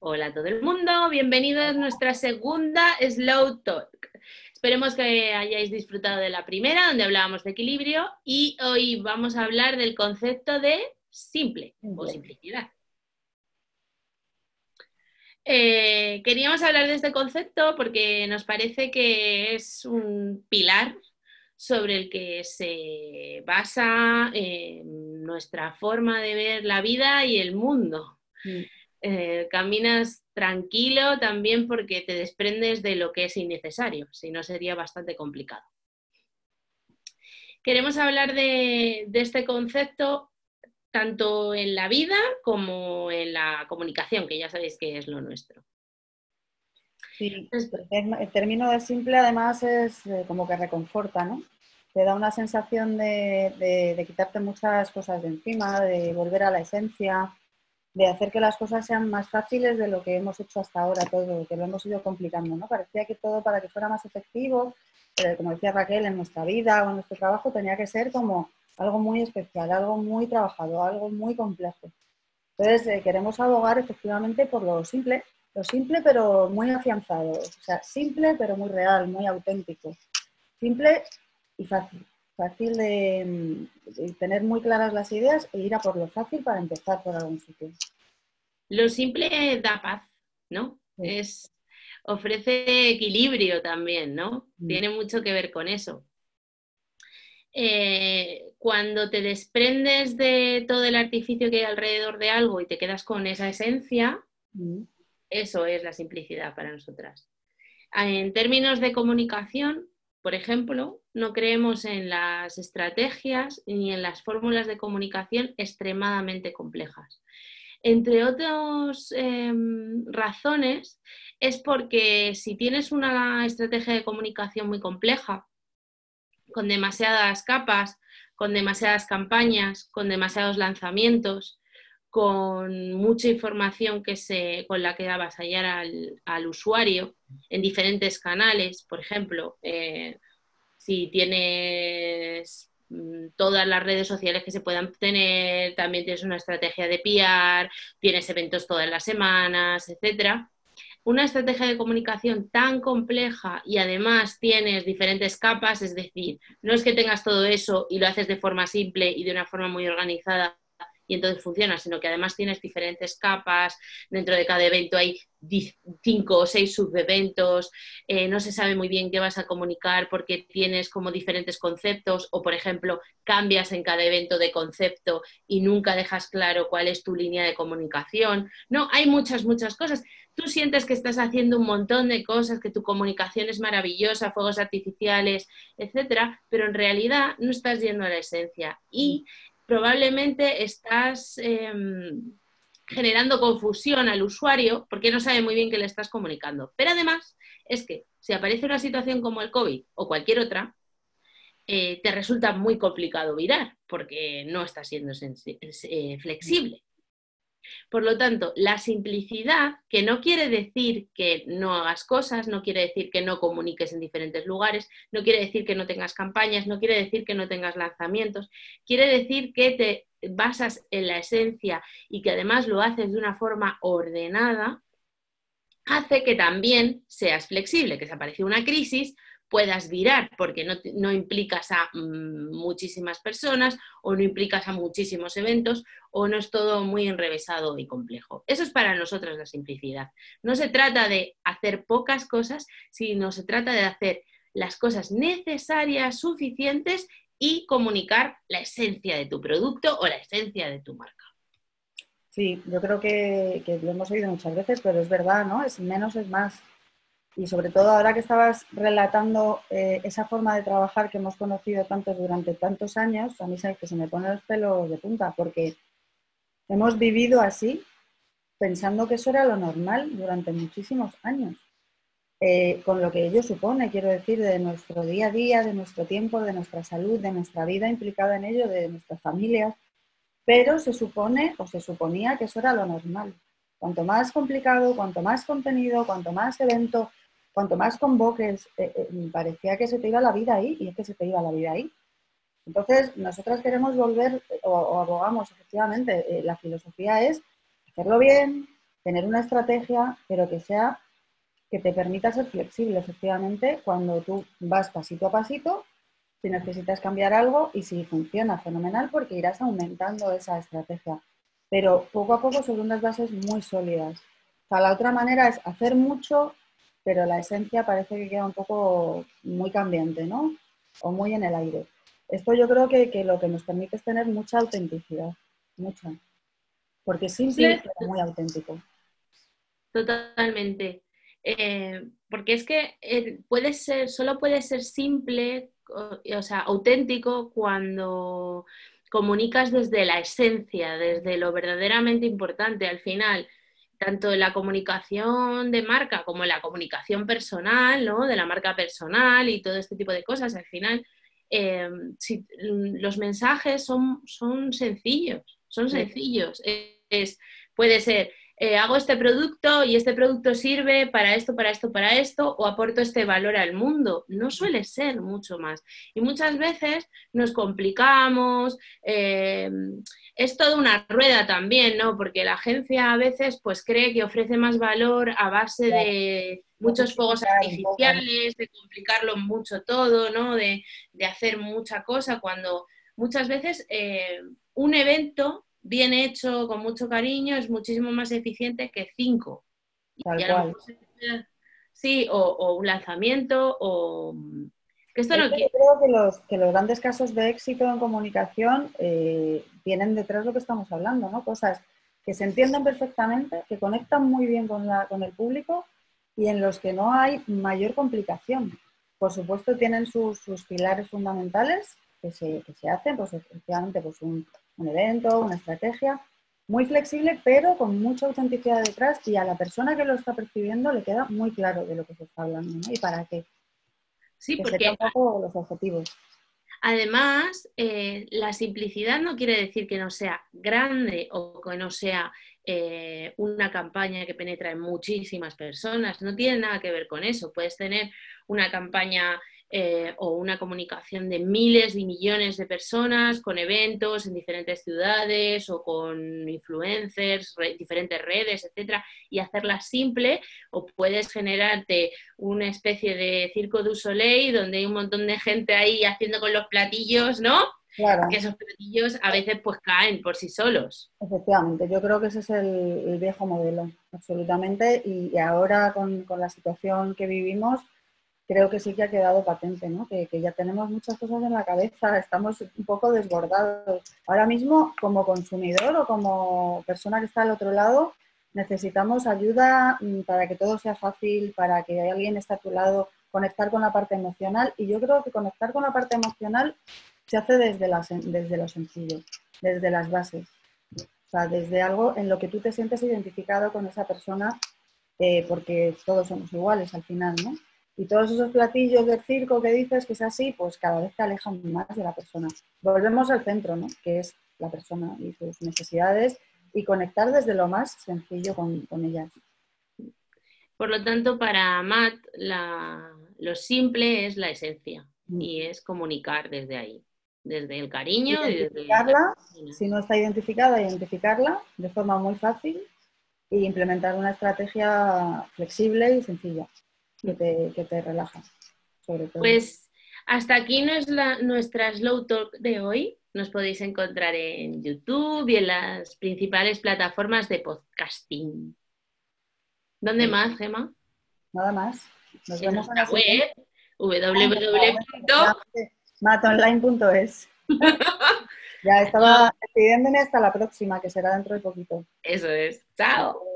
Hola a todo el mundo, bienvenidos a nuestra segunda Slow Talk. Esperemos que hayáis disfrutado de la primera, donde hablábamos de equilibrio, y hoy vamos a hablar del concepto de simple o simplicidad. Eh, queríamos hablar de este concepto porque nos parece que es un pilar sobre el que se basa eh, nuestra forma de ver la vida y el mundo. Mm. Eh, caminas tranquilo también porque te desprendes de lo que es innecesario, si no sería bastante complicado. Queremos hablar de, este concepto tanto en la vida como en la comunicación, que ya sabéis que es lo nuestro. Sí, el término de simple además es eh, como que reconforta, ¿no? Te da una sensación de, quitarte muchas cosas de encima, de volver a la esencia, de hacer que las cosas sean más fáciles de lo que hemos hecho hasta ahora todo, que lo hemos ido complicando, ¿no? Parecía que todo para que fuera más efectivo, pero como decía Raquel, en nuestra vida o en nuestro trabajo tenía que ser como algo muy especial, algo muy trabajado, algo muy complejo. Entonces, eh, queremos abogar efectivamente por lo simple, lo simple pero muy afianzado, o sea, simple pero muy real, muy auténtico. Simple y fácil fácil de, tener muy claras las ideas e ir a por lo fácil para empezar por algún sitio. Lo simple da paz, ¿no? Es, ofrece equilibrio también, ¿no? Mm. Tiene mucho que ver con eso. Eh, cuando te desprendes de todo el artificio que hay alrededor de algo y te quedas con esa esencia, mm. eso es la simplicidad para nosotras. En términos de comunicación, por ejemplo, no creemos en las estrategias ni en las fórmulas de comunicación extremadamente complejas. Entre otras em, razones, es porque si tienes una estrategia de comunicación muy compleja, con demasiadas capas, con demasiadas campañas, con demasiados lanzamientos, con mucha información que se, con la que avasallar al, al usuario en diferentes canales, por ejemplo, eh, si tienes mm, todas las redes sociales que se puedan tener, también tienes una estrategia de PR, tienes eventos todas las semanas, etcétera. Una estrategia de comunicación tan compleja y además tienes diferentes capas, es decir, no es que tengas todo eso y lo haces de forma simple y de una forma muy organizada y entonces funciona, sino que además tienes diferentes capas, dentro de cada evento hay cinco o seis subeventos, eh, no se sabe muy bien qué vas a comunicar porque tienes como diferentes conceptos o, por ejemplo, cambias en cada evento de concepto y nunca dejas claro cuál es tu línea de comunicación. No, hay muchas, muchas cosas. Tú sientes que estás haciendo un montón de cosas, que tu comunicación es maravillosa, fuegos artificiales, etcétera, pero en realidad no estás yendo a la esencia. Y probablemente estás em, generando confusión al usuario porque no sabe muy bien qué le estás comunicando. Pero además es que si aparece una situación como el COVID o cualquier otra, eh, te resulta muy complicado virar porque no estás siendo eh, flexible. Por lo tanto, la simplicidad, que no quiere decir que no hagas cosas, no quiere decir que no comuniques en diferentes lugares, no quiere decir que no tengas campañas, no quiere decir que no tengas lanzamientos, quiere decir que te basas en la esencia y que además lo haces de una forma ordenada, hace que también seas flexible, que se aparece una crisis, puedas virar, porque no, implicas a mm, muchísimas personas o no implicas a muchísimos eventos o no es todo muy enrevesado y complejo. Eso es para nosotros la simplicidad. No se trata de hacer pocas cosas, sino se trata de hacer las cosas necesarias, suficientes y comunicar la esencia de tu producto o la esencia de tu marca. Sí, yo creo que, que lo hemos oído muchas veces, pero es verdad, ¿no? Es menos es más y sobre todo ahora que estabas relatando eh, esa forma de trabajar que hemos conocido tantos durante tantos años, a mí sabes que se me pone los pelos de punta porque hemos vivido así pensando que eso era lo normal durante muchísimos años. Eh, con lo que ello supone, quiero decir, de nuestro día a día, de nuestro tiempo, de nuestra salud, de nuestra vida implicada en ello, de nuestras familias, pero se supone o se suponía que eso era lo normal. Cuanto más complicado, cuanto más contenido, cuanto más evento, cuanto más convoques, eh, eh, parecía que se te iba la vida ahí, y es que se te iba la vida ahí. Entonces, nosotras queremos volver, o, abogamos efectivamente, eh, la filosofía es hacerlo bien, tener una estrategia, pero que sea que te permita ser flexible, efectivamente, cuando tú vas pasito a pasito, si necesitas cambiar algo y si funciona fenomenal, porque irás aumentando esa estrategia. Pero poco a poco sobre unas bases muy sólidas. O sea, la otra manera es hacer mucho, pero la esencia parece que queda un poco muy cambiante, ¿no? O muy en el aire. Esto yo creo que, lo que nos permite es tener mucha autenticidad, mucha. Porque es simple, pero muy auténtico. Totalmente. Eh, porque es que eh, puede ser, solo puede ser simple, o, sea, auténtico cuando comunicas desde la esencia, desde lo verdaderamente importante. Al final, tanto en la comunicación de marca como en la comunicación personal, ¿no? De la marca personal y todo este tipo de cosas, al final, eh, si, los mensajes son, son sencillos, son sencillos. Es, puede ser eh, hago este producto y este producto sirve para esto, para esto, para esto, o aporto este valor al mundo. No suele ser mucho más. Y muchas veces nos complicamos, eh, es toda una rueda también, ¿no? Porque la agencia a veces pues cree que ofrece más valor a base de muchos fuegos artificiales, de complicarlo mucho todo, ¿no? De, hacer mucha cosa, cuando muchas veces eh, un evento bien hecho, con mucho cariño, es muchísimo más eficiente que cinco. Sí, o, un lanzamiento, o... Que esto no Yo creo que los, que los grandes casos de éxito en comunicación eh, tienen detrás lo que estamos hablando, ¿no? Cosas que se entienden perfectamente, que conectan muy bien con, la, con el público y en los que no hay mayor complicación. Por supuesto, tienen sus, sus pilares fundamentales que se, que se hacen, pues efectivamente, pues un, un evento, una estrategia, muy flexible, pero con mucha autenticidad detrás y a la persona que lo está percibiendo le queda muy claro de lo que se está hablando y para qué. Sí, porque los objetivos. Además, eh, la simplicidad no quiere decir que no sea grande o que no sea eh, una campaña que penetra en muchísimas personas. No tiene nada que ver con eso. Puedes tener una campaña eh, o una comunicación de miles y millones de personas con eventos en diferentes ciudades o con influencers, diferentes redes, etcétera, y hacerla simple, o puedes generarte una especie de circo du soleil donde hay un montón de gente ahí haciendo con los platillos, ¿no? Claro. Que esos platillos a veces pues caen por sí solos. Efectivamente, yo creo que ese es el, viejo modelo, absolutamente, y, ahora con, con la situación que vivimos, creo que sí que ha quedado patente, ¿no? que, ya tenemos muchas cosas en la cabeza, estamos un poco desbordados. Ahora mismo, como consumidor o como persona que está al otro lado, necesitamos ayuda mm, para que todo sea fácil, para que alguien esté a tu lado, conectar con la parte emocional. Y yo creo que conectar con la parte emocional se hace desde, desde lo sencillo, desde las bases. O sea, desde algo en lo que tú te sientes identificado con esa persona, eh, porque todos somos iguales al final, ¿no? Y todos esos platillos del circo que dices que es así, pues cada vez te alejan más de la persona. Volvemos al centro, ¿no? Que es la persona y sus necesidades y conectar desde lo más sencillo con, ellas. Por lo tanto, para Matt, lo simple es la esencia mm. y es comunicar desde ahí, desde el cariño. Identificarla, si no está identificada, identificarla de forma muy fácil e implementar una estrategia flexible y sencilla que te, que te relaja, sobre todo. Pues hasta aquí no es la, nuestra Slow Talk de hoy. Nos podéis encontrar en YouTube y en las principales plataformas de podcasting. ¿Dónde más, Gema? Nada más. Nos vemos en la web www.matonline.es. ya estaba despidiéndome hasta la próxima, que será dentro de poquito. Eso es. Chao.